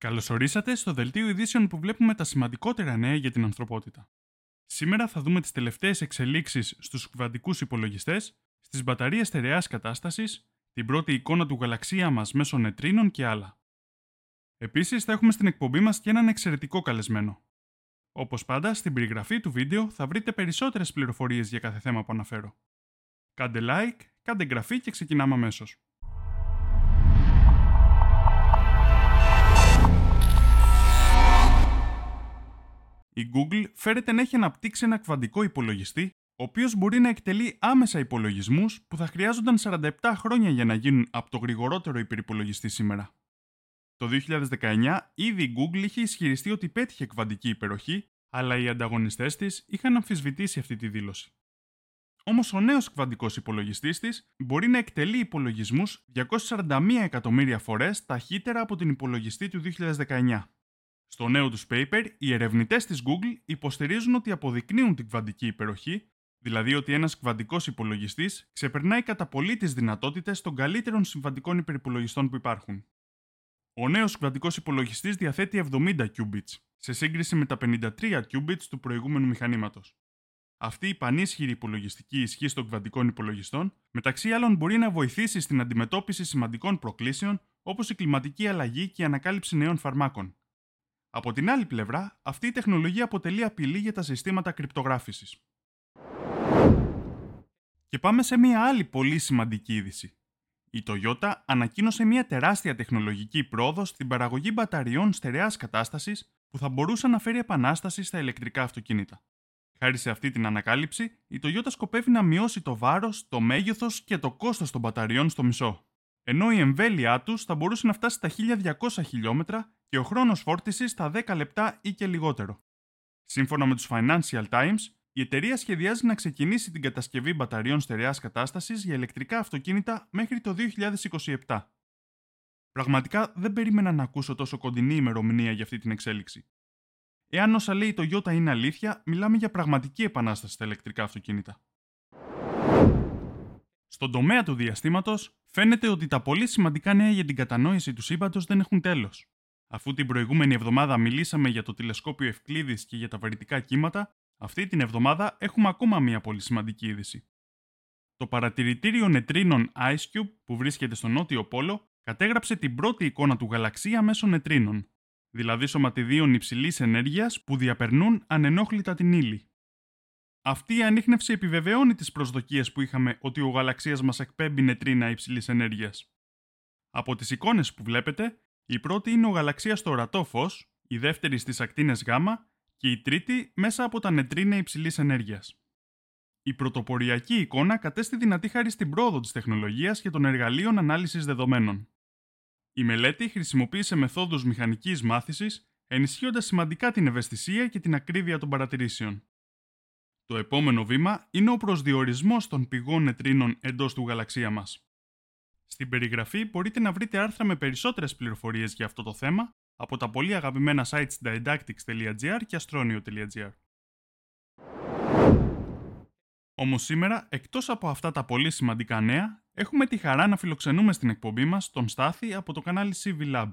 Καλωσορίσατε στο δελτίο ειδήσεων που βλέπουμε τα σημαντικότερα νέα για την ανθρωπότητα. Σήμερα θα δούμε τις τελευταίες εξελίξεις στους κουβαντικούς υπολογιστές, στις μπαταρίες στερεάς κατάστασης, την πρώτη εικόνα του γαλαξία μας μέσω νετρίνων και άλλα. Επίσης θα έχουμε στην εκπομπή μας και έναν εξαιρετικό καλεσμένο. Όπως πάντα, στην περιγραφή του βίντεο θα βρείτε περισσότερες πληροφορίες για κάθε θέμα που αναφέρω. Κάντε like, κάντε εγγραφή και ξεκινάμε αμέσως. Η Google φέρεται να έχει αναπτύξει ένα κβαντικό υπολογιστή, ο οποίος μπορεί να εκτελεί άμεσα υπολογισμούς που θα χρειάζονταν 47 χρόνια για να γίνουν από το γρηγορότερο υπερυπολογιστή σήμερα. Το 2019 ήδη η Google είχε ισχυριστεί ότι πέτυχε κβαντική υπεροχή, αλλά οι ανταγωνιστές της είχαν αμφισβητήσει αυτή τη δήλωση. Όμως ο νέος κβαντικός υπολογιστής της μπορεί να εκτελεί υπολογισμούς 241 εκατομμύρια φορές ταχύτερα από την υπολογιστή του 2019. Στο νέο τους paper, οι ερευνητές της Google υποστηρίζουν ότι αποδεικνύουν την κβαντική υπεροχή, δηλαδή ότι ένας κβαντικός υπολογιστής ξεπερνάει κατά πολύ τις δυνατότητες των καλύτερων συμβαντικών υπερυπολογιστών που υπάρχουν. Ο νέος κβαντικός υπολογιστής διαθέτει 70 qubits, σε σύγκριση με τα 53 qubits του προηγούμενου μηχανήματος. Αυτή η πανίσχυρη υπολογιστική ισχύ των κβαντικών υπολογιστών, μεταξύ άλλων, μπορεί να βοηθήσει στην αντιμετώπιση σημαντικών προκλήσεων όπως η κλιματική αλλαγή και η ανακάλυψη νέων φαρμάκων. Από την άλλη πλευρά, αυτή η τεχνολογία αποτελεί απειλή για τα συστήματα κρυπτογράφησης. Και πάμε σε μια άλλη πολύ σημαντική είδηση. Η Toyota ανακοίνωσε μια τεράστια τεχνολογική πρόοδο στην παραγωγή μπαταριών στερεάς κατάστασης που θα μπορούσε να φέρει επανάσταση στα ηλεκτρικά αυτοκίνητα. Χάρη σε αυτή την ανακάλυψη, η Toyota σκοπεύει να μειώσει το βάρος, το μέγεθος και το κόστος των μπαταριών στο μισό. Ενώ η εμβέλειά τους θα μπορούσε να φτάσει στα 1200 χιλιόμετρα και ο χρόνος φόρτισης στα 10 λεπτά ή και λιγότερο. Σύμφωνα με τους Financial Times, η εταιρεία σχεδιάζει να ξεκινήσει την κατασκευή μπαταριών στερεάς κατάστασης για ηλεκτρικά αυτοκίνητα μέχρι το 2027. Πραγματικά δεν περίμενα να ακούσω τόσο κοντινή ημερομηνία για αυτή την εξέλιξη. Εάν όσα λέει το Ιώτα είναι αλήθεια, μιλάμε για πραγματική επανάσταση στα ηλεκτρικά αυτοκίνητα. Στον τομέα του διαστήματος, φαίνεται ότι τα πολύ σημαντικά νέα για την κατανόηση του σύμπαντος δεν έχουν τέλος. Αφού την προηγούμενη εβδομάδα μιλήσαμε για το τηλεσκόπιο Ευκλήδης και για τα βαρυτικά κύματα, αυτή την εβδομάδα έχουμε ακόμα μία πολύ σημαντική είδηση. Το παρατηρητήριο νετρίνων IceCube που βρίσκεται στο νότιο πόλο κατέγραψε την πρώτη εικόνα του γαλαξία μέσω νετρίνων, δηλαδή σωματιδίων υψηλής ενέργειας που διαπερνούν ανενόχλητα την ύλη. Αυτή η ανείχνευση επιβεβαιώνει τις προσδοκίες που είχαμε ότι ο γαλαξίας μας εκπέμπει νετρίνα υψηλής ενέργειας. Από τις εικόνες που βλέπετε, η πρώτη είναι ο γαλαξίας στο ορατό φω, η δεύτερη στις ακτίνες Γ και η τρίτη μέσα από τα νετρίνα υψηλής ενέργειας. Η πρωτοποριακή εικόνα κατέστη δυνατή χάρη στην πρόοδο της τεχνολογίας και των εργαλείων ανάλυσης δεδομένων. Η μελέτη χρησιμοποίησε μεθόδους μηχανικής μάθησης, ενισχύοντας σημαντικά την ευαισθησία και την ακρίβεια των παρατηρήσεων. Το επόμενο βήμα είναι ο προσδιορισμός των πηγών νετρίνων εντός του γαλαξία μας. Στην περιγραφή μπορείτε να βρείτε άρθρα με περισσότερες πληροφορίες για αυτό το θέμα από τα πολύ αγαπημένα sites didactics.gr και astronio.gr. Όμως σήμερα, εκτός από αυτά τα πολύ σημαντικά νέα, έχουμε τη χαρά να φιλοξενούμε στην εκπομπή μας τον Στάθη από το κανάλι CV Lab.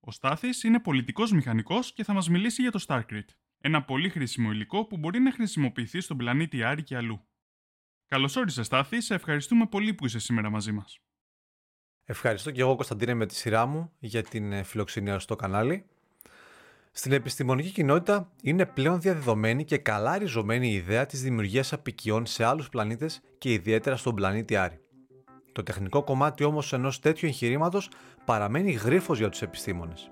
Ο Στάθης είναι πολιτικός μηχανικός και θα μας μιλήσει για το StarCrit, ένα πολύ χρήσιμο υλικό που μπορεί να χρησιμοποιηθεί στον πλανήτη Άρη και αλλού. Καλώ όρισε, Στάθη, σε ευχαριστούμε πολύ που είσαι σήμερα μαζί μας. Ευχαριστώ και εγώ, Κωνσταντίνε, με τη σειρά μου για την ε, φιλοξενία στο κανάλι. Στην επιστημονική κοινότητα είναι πλέον διαδεδομένη και καλά ριζωμένη η ιδέα της δημιουργίας απικιών σε άλλους πλανήτες και ιδιαίτερα στον πλανήτη Άρη. Το τεχνικό κομμάτι όμως ενός τέτοιου εγχειρήματος παραμένει γρίφος για τους επιστήμονες.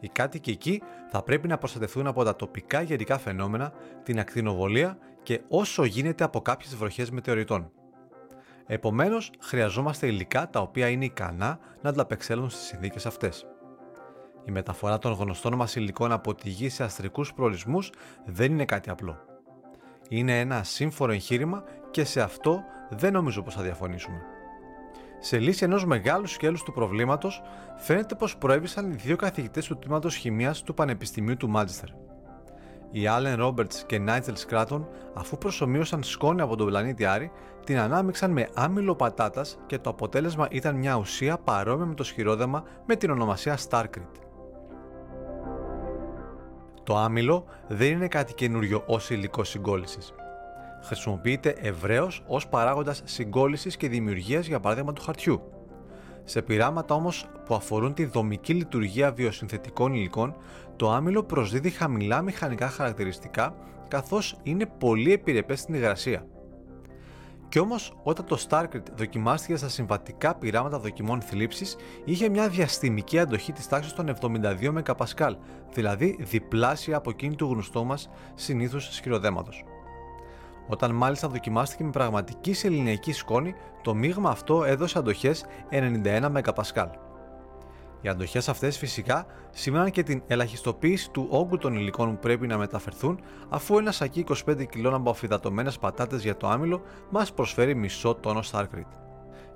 Οι κάτοικοι εκεί θα πρέπει να προστατευτούν από τα τοπικά γενικά φαινόμενα, την ακτινοβολία και όσο γίνεται από κάποιες βροχές μετεωρητών. Επομένως, χρειαζόμαστε υλικά τα οποία είναι ικανά να ανταπεξέλθουν στις συνθήκες αυτές. Η μεταφορά των γνωστών μας υλικών από τη γη σε αστρικούς προορισμούς δεν είναι κάτι απλό. Είναι ένα σύμφωνο εγχείρημα και σε αυτό δεν νομίζω πως θα διαφωνήσουμε. Σε λύση ενός μεγάλου σκέλους του προβλήματος, φαίνεται πως προέβησαν οι δύο καθηγητές του τμήματος χημίας του Πανεπιστημίου του Μάντσεστερ, οι Άλεν Ρόμπερτς και Νάιτζελ Σκράτον, αφού προσωμείωσαν σκόνη από τον πλανήτη Άρη, την ανάμειξαν με άμυλο πατάτας και το αποτέλεσμα ήταν μια ουσία παρόμοια με το σχηρόδεμα με την ονομασία Starcrit. Το άμυλο δεν είναι κάτι καινούριο ως υλικό συγκόλληση. Χρησιμοποιείται ευρέως ως παράγοντας συγκόλληση και δημιουργίας, για παράδειγμα, του χαρτιού. Σε πειράματα όμως που αφορούν τη δομική λειτουργία βιοσυνθετικών υλικών, το άμυλο προσδίδει χαμηλά μηχανικά χαρακτηριστικά καθώς είναι πολύ επιρρεπές στην υγρασία. Κι όμως, όταν το Stargate δοκιμάστηκε στα συμβατικά πειράματα δοκιμών θλίψης, είχε μια διαστημική αντοχή της τάξης των 72 MPa, δηλαδή διπλάσια από εκείνη του γνωστού μας συνήθου σκυροδέματο. Όταν μάλιστα δοκιμάστηκε με πραγματική σεληνιακή σκόνη, το μείγμα αυτό έδωσε αντοχές 91 MPa. Οι αντοχές αυτές φυσικά σημαίναν και την ελαχιστοποίηση του όγκου των υλικών που πρέπει να μεταφερθούν, αφού ένα σακί 25 κιλών από αφιδατωμένες πατάτες για το άμυλο μας προσφέρει μισό τόνο Starcrete.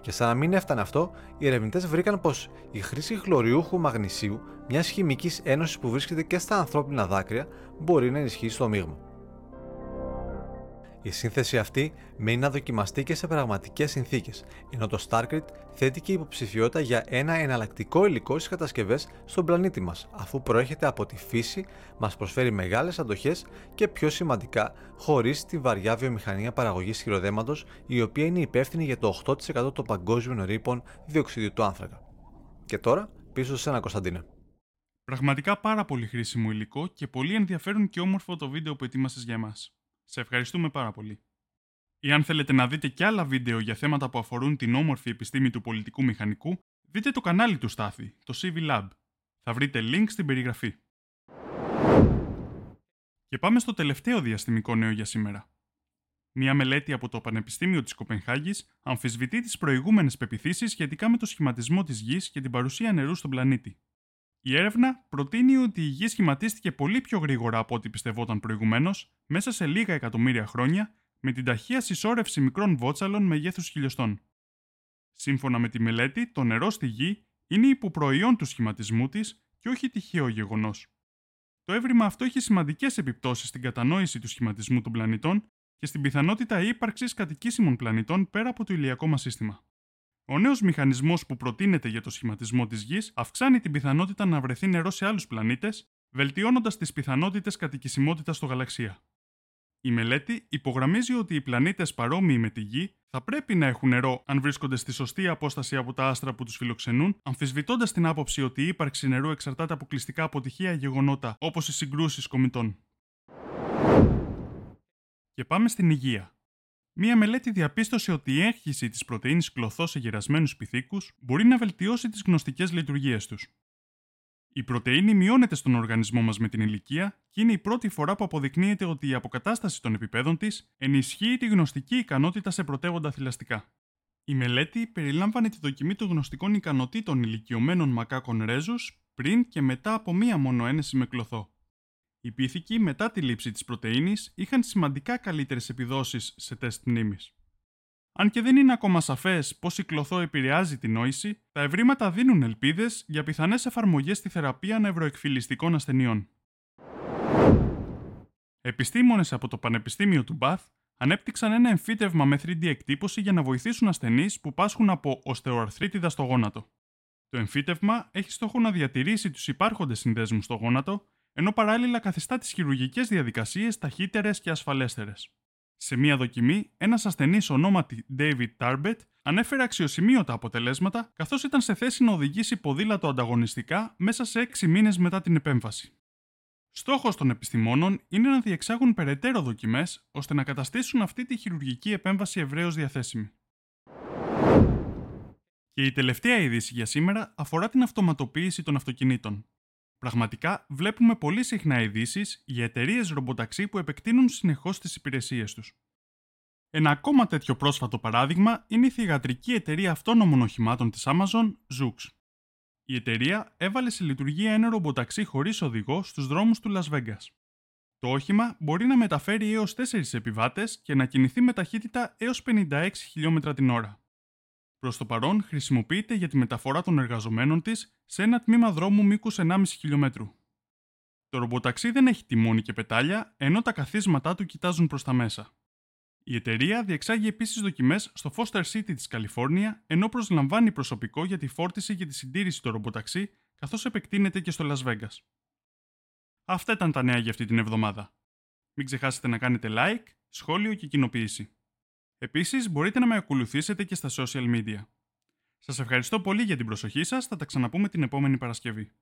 Και σαν να μην έφτανε αυτό, οι ερευνητές βρήκαν πως η χρήση χλωριούχου μαγνησίου, μιας χημικής ένωσης που βρίσκεται και στα ανθρώπινα δάκρυα, μπορεί να ενισχύσει το μείγμα. Η σύνθεση αυτή μένει να δοκιμαστεί και σε πραγματικές συνθήκες, ενώ το Stargate θέτει και υποψηφιότητα για ένα εναλλακτικό υλικό στις κατασκευές στον πλανήτη μας, αφού προέρχεται από τη φύση, μας προσφέρει μεγάλες αντοχές και πιο σημαντικά, χωρίς τη βαριά βιομηχανία παραγωγής χειροδέματος, η οποία είναι υπεύθυνη για το 8% των παγκόσμιων ρήπων διοξιδίου του άνθρακα. Και τώρα, πίσω σε ένα Κωνσταντίνε. Πραγματικά πάρα πολύ χρήσιμο υλικό και πολύ ενδιαφέρον και όμορφο το βίντεο που ετοίμασες για εμάς. Σε ευχαριστούμε πάρα πολύ. Ή αν θέλετε να δείτε και άλλα βίντεο για θέματα που αφορούν την όμορφη επιστήμη του πολιτικού μηχανικού, δείτε το κανάλι του Στάθη, το CV Lab. Θα βρείτε link στην περιγραφή. Και πάμε στο τελευταίο διαστημικό νέο για σήμερα. Μία μελέτη από το Πανεπιστήμιο της Κοπενχάγης αμφισβητεί τις προηγούμενες πεπιθήσεις σχετικά με το σχηματισμό της Γης και την παρουσία νερού στον πλανήτη. Η έρευνα προτείνει ότι η Γη σχηματίστηκε πολύ πιο γρήγορα από ό,τι πιστευόταν προηγουμένως, μέσα σε λίγα εκατομμύρια χρόνια, με την ταχεία συσσόρευση μικρών βότσαλων μεγέθους χιλιοστών. Σύμφωνα με τη μελέτη, το νερό στη Γη είναι υποπροϊόν του σχηματισμού της και όχι τυχαίο γεγονός. Το έβριμα αυτό έχει σημαντικές επιπτώσεις στην κατανόηση του σχηματισμού των πλανητών και στην πιθανότητα ύπαρξης κατοικήσιμων πλανητών πέρα από το ηλιακό μας σύστημα. Ο νέος μηχανισμός που προτείνεται για το σχηματισμό της Γης αυξάνει την πιθανότητα να βρεθεί νερό σε άλλους πλανήτες, βελτιώνοντας τις πιθανότητες κατοικησιμότητας στο γαλαξία. Η μελέτη υπογραμμίζει ότι οι πλανήτες παρόμοιοι με τη Γη θα πρέπει να έχουν νερό αν βρίσκονται στη σωστή απόσταση από τα άστρα που τους φιλοξενούν, αμφισβητώντας την άποψη ότι η ύπαρξη νερού εξαρτάται αποκλειστικά από τυχαία γεγονότα όπως οι συγκρούσεις κομιτών. Και πάμε στην υγεία. Μία μελέτη διαπίστωσε ότι η έγχυση της πρωτενη κλωθός σε γερασμένους πυθίκους μπορεί να βελτιώσει τις γνωστικές λειτουργίες τους. Η πρωτενη μειώνεται στον οργανισμό μας με την ηλικία και είναι η πρώτη φορά που αποδεικνύεται ότι η αποκατάσταση των επιπέδων της ενισχύει τη γνωστική ικανότητα σε πρωτεύοντα θηλαστικά. Η μελέτη περιλάμβανε τη δοκιμή των γνωστικών ικανοτήτων ηλικιωμένων μακάκων ρέζους πριν και μετά από μία μόνο ένεση με κλωθό. Οι πίθηκοι μετά τη λήψη της πρωτεΐνης είχαν σημαντικά καλύτερες επιδόσεις σε τεστ μνήμης. Αν και δεν είναι ακόμα σαφές πώς η κλωθό επηρεάζει την νόηση, τα ευρήματα δίνουν ελπίδες για πιθανές εφαρμογές στη θεραπεία νευροεκφυλιστικών ασθενειών. Επιστήμονες από το Πανεπιστήμιο του Μπαθ ανέπτυξαν ένα εμφύτευμα με 3D εκτύπωση για να βοηθήσουν ασθενείς που πάσχουν από οστεοαρθρίτιδα στο γόνατο. Το εμφύτευμα έχει στόχο να διατηρήσει τους υπάρχοντες συνδέσμους στο γόνατο ενώ παράλληλα καθιστά τις χειρουργικές διαδικασίες ταχύτερες και ασφαλέστερες. Σε μία δοκιμή, ένας ασθενής ονόματι David Tarbet ανέφερε αξιοσημείωτα αποτελέσματα, καθώς ήταν σε θέση να οδηγήσει ποδήλατο ανταγωνιστικά μέσα σε 6 μήνες μετά την επέμβαση. Στόχος των επιστημόνων είναι να διεξάγουν περαιτέρω δοκιμές ώστε να καταστήσουν αυτή τη χειρουργική επέμβαση ευρέως διαθέσιμη. Και η τελευταία είδηση για σήμερα αφορά την αυτοματοποίηση των αυτοκινήτων. Πραγματικά βλέπουμε πολύ συχνά ειδήσεις για εταιρείες ρομποταξί που επεκτείνουν συνεχώς τις υπηρεσίες τους. Ένα ακόμα τέτοιο πρόσφατο παράδειγμα είναι η θηγατρική εταιρεία αυτόνομων οχημάτων της Amazon, Zoox. Η εταιρεία έβαλε σε λειτουργία ένα ρομποταξί χωρίς οδηγό στους δρόμους του Las Vegas. Το όχημα μπορεί να μεταφέρει έως 4 επιβάτες και να κινηθεί με ταχύτητα έως 56 χιλιόμετρα την ώρα. Προς το παρόν χρησιμοποιείται για τη μεταφορά των εργαζομένων της σε ένα τμήμα δρόμου μήκους 1,5 χιλιόμετρου. Το ρομποταξί δεν έχει τιμόνι και πετάλια, ενώ τα καθίσματά του κοιτάζουν προς τα μέσα. Η εταιρεία διεξάγει επίσης δοκιμές στο Foster City της Καλιφόρνια, ενώ προσλαμβάνει προσωπικό για τη φόρτιση και τη συντήρηση του ρομποταξί, καθώς επεκτείνεται και στο Las Vegas. Αυτά ήταν τα νέα για αυτή την εβδομάδα. Μην ξεχάσετε να κάνετε like, σχόλιο και κοινοποίηση. Επίσης, μπορείτε να με ακολουθήσετε και στα social media. Σας ευχαριστώ πολύ για την προσοχή σας, θα τα ξαναπούμε την επόμενη Παρασκευή.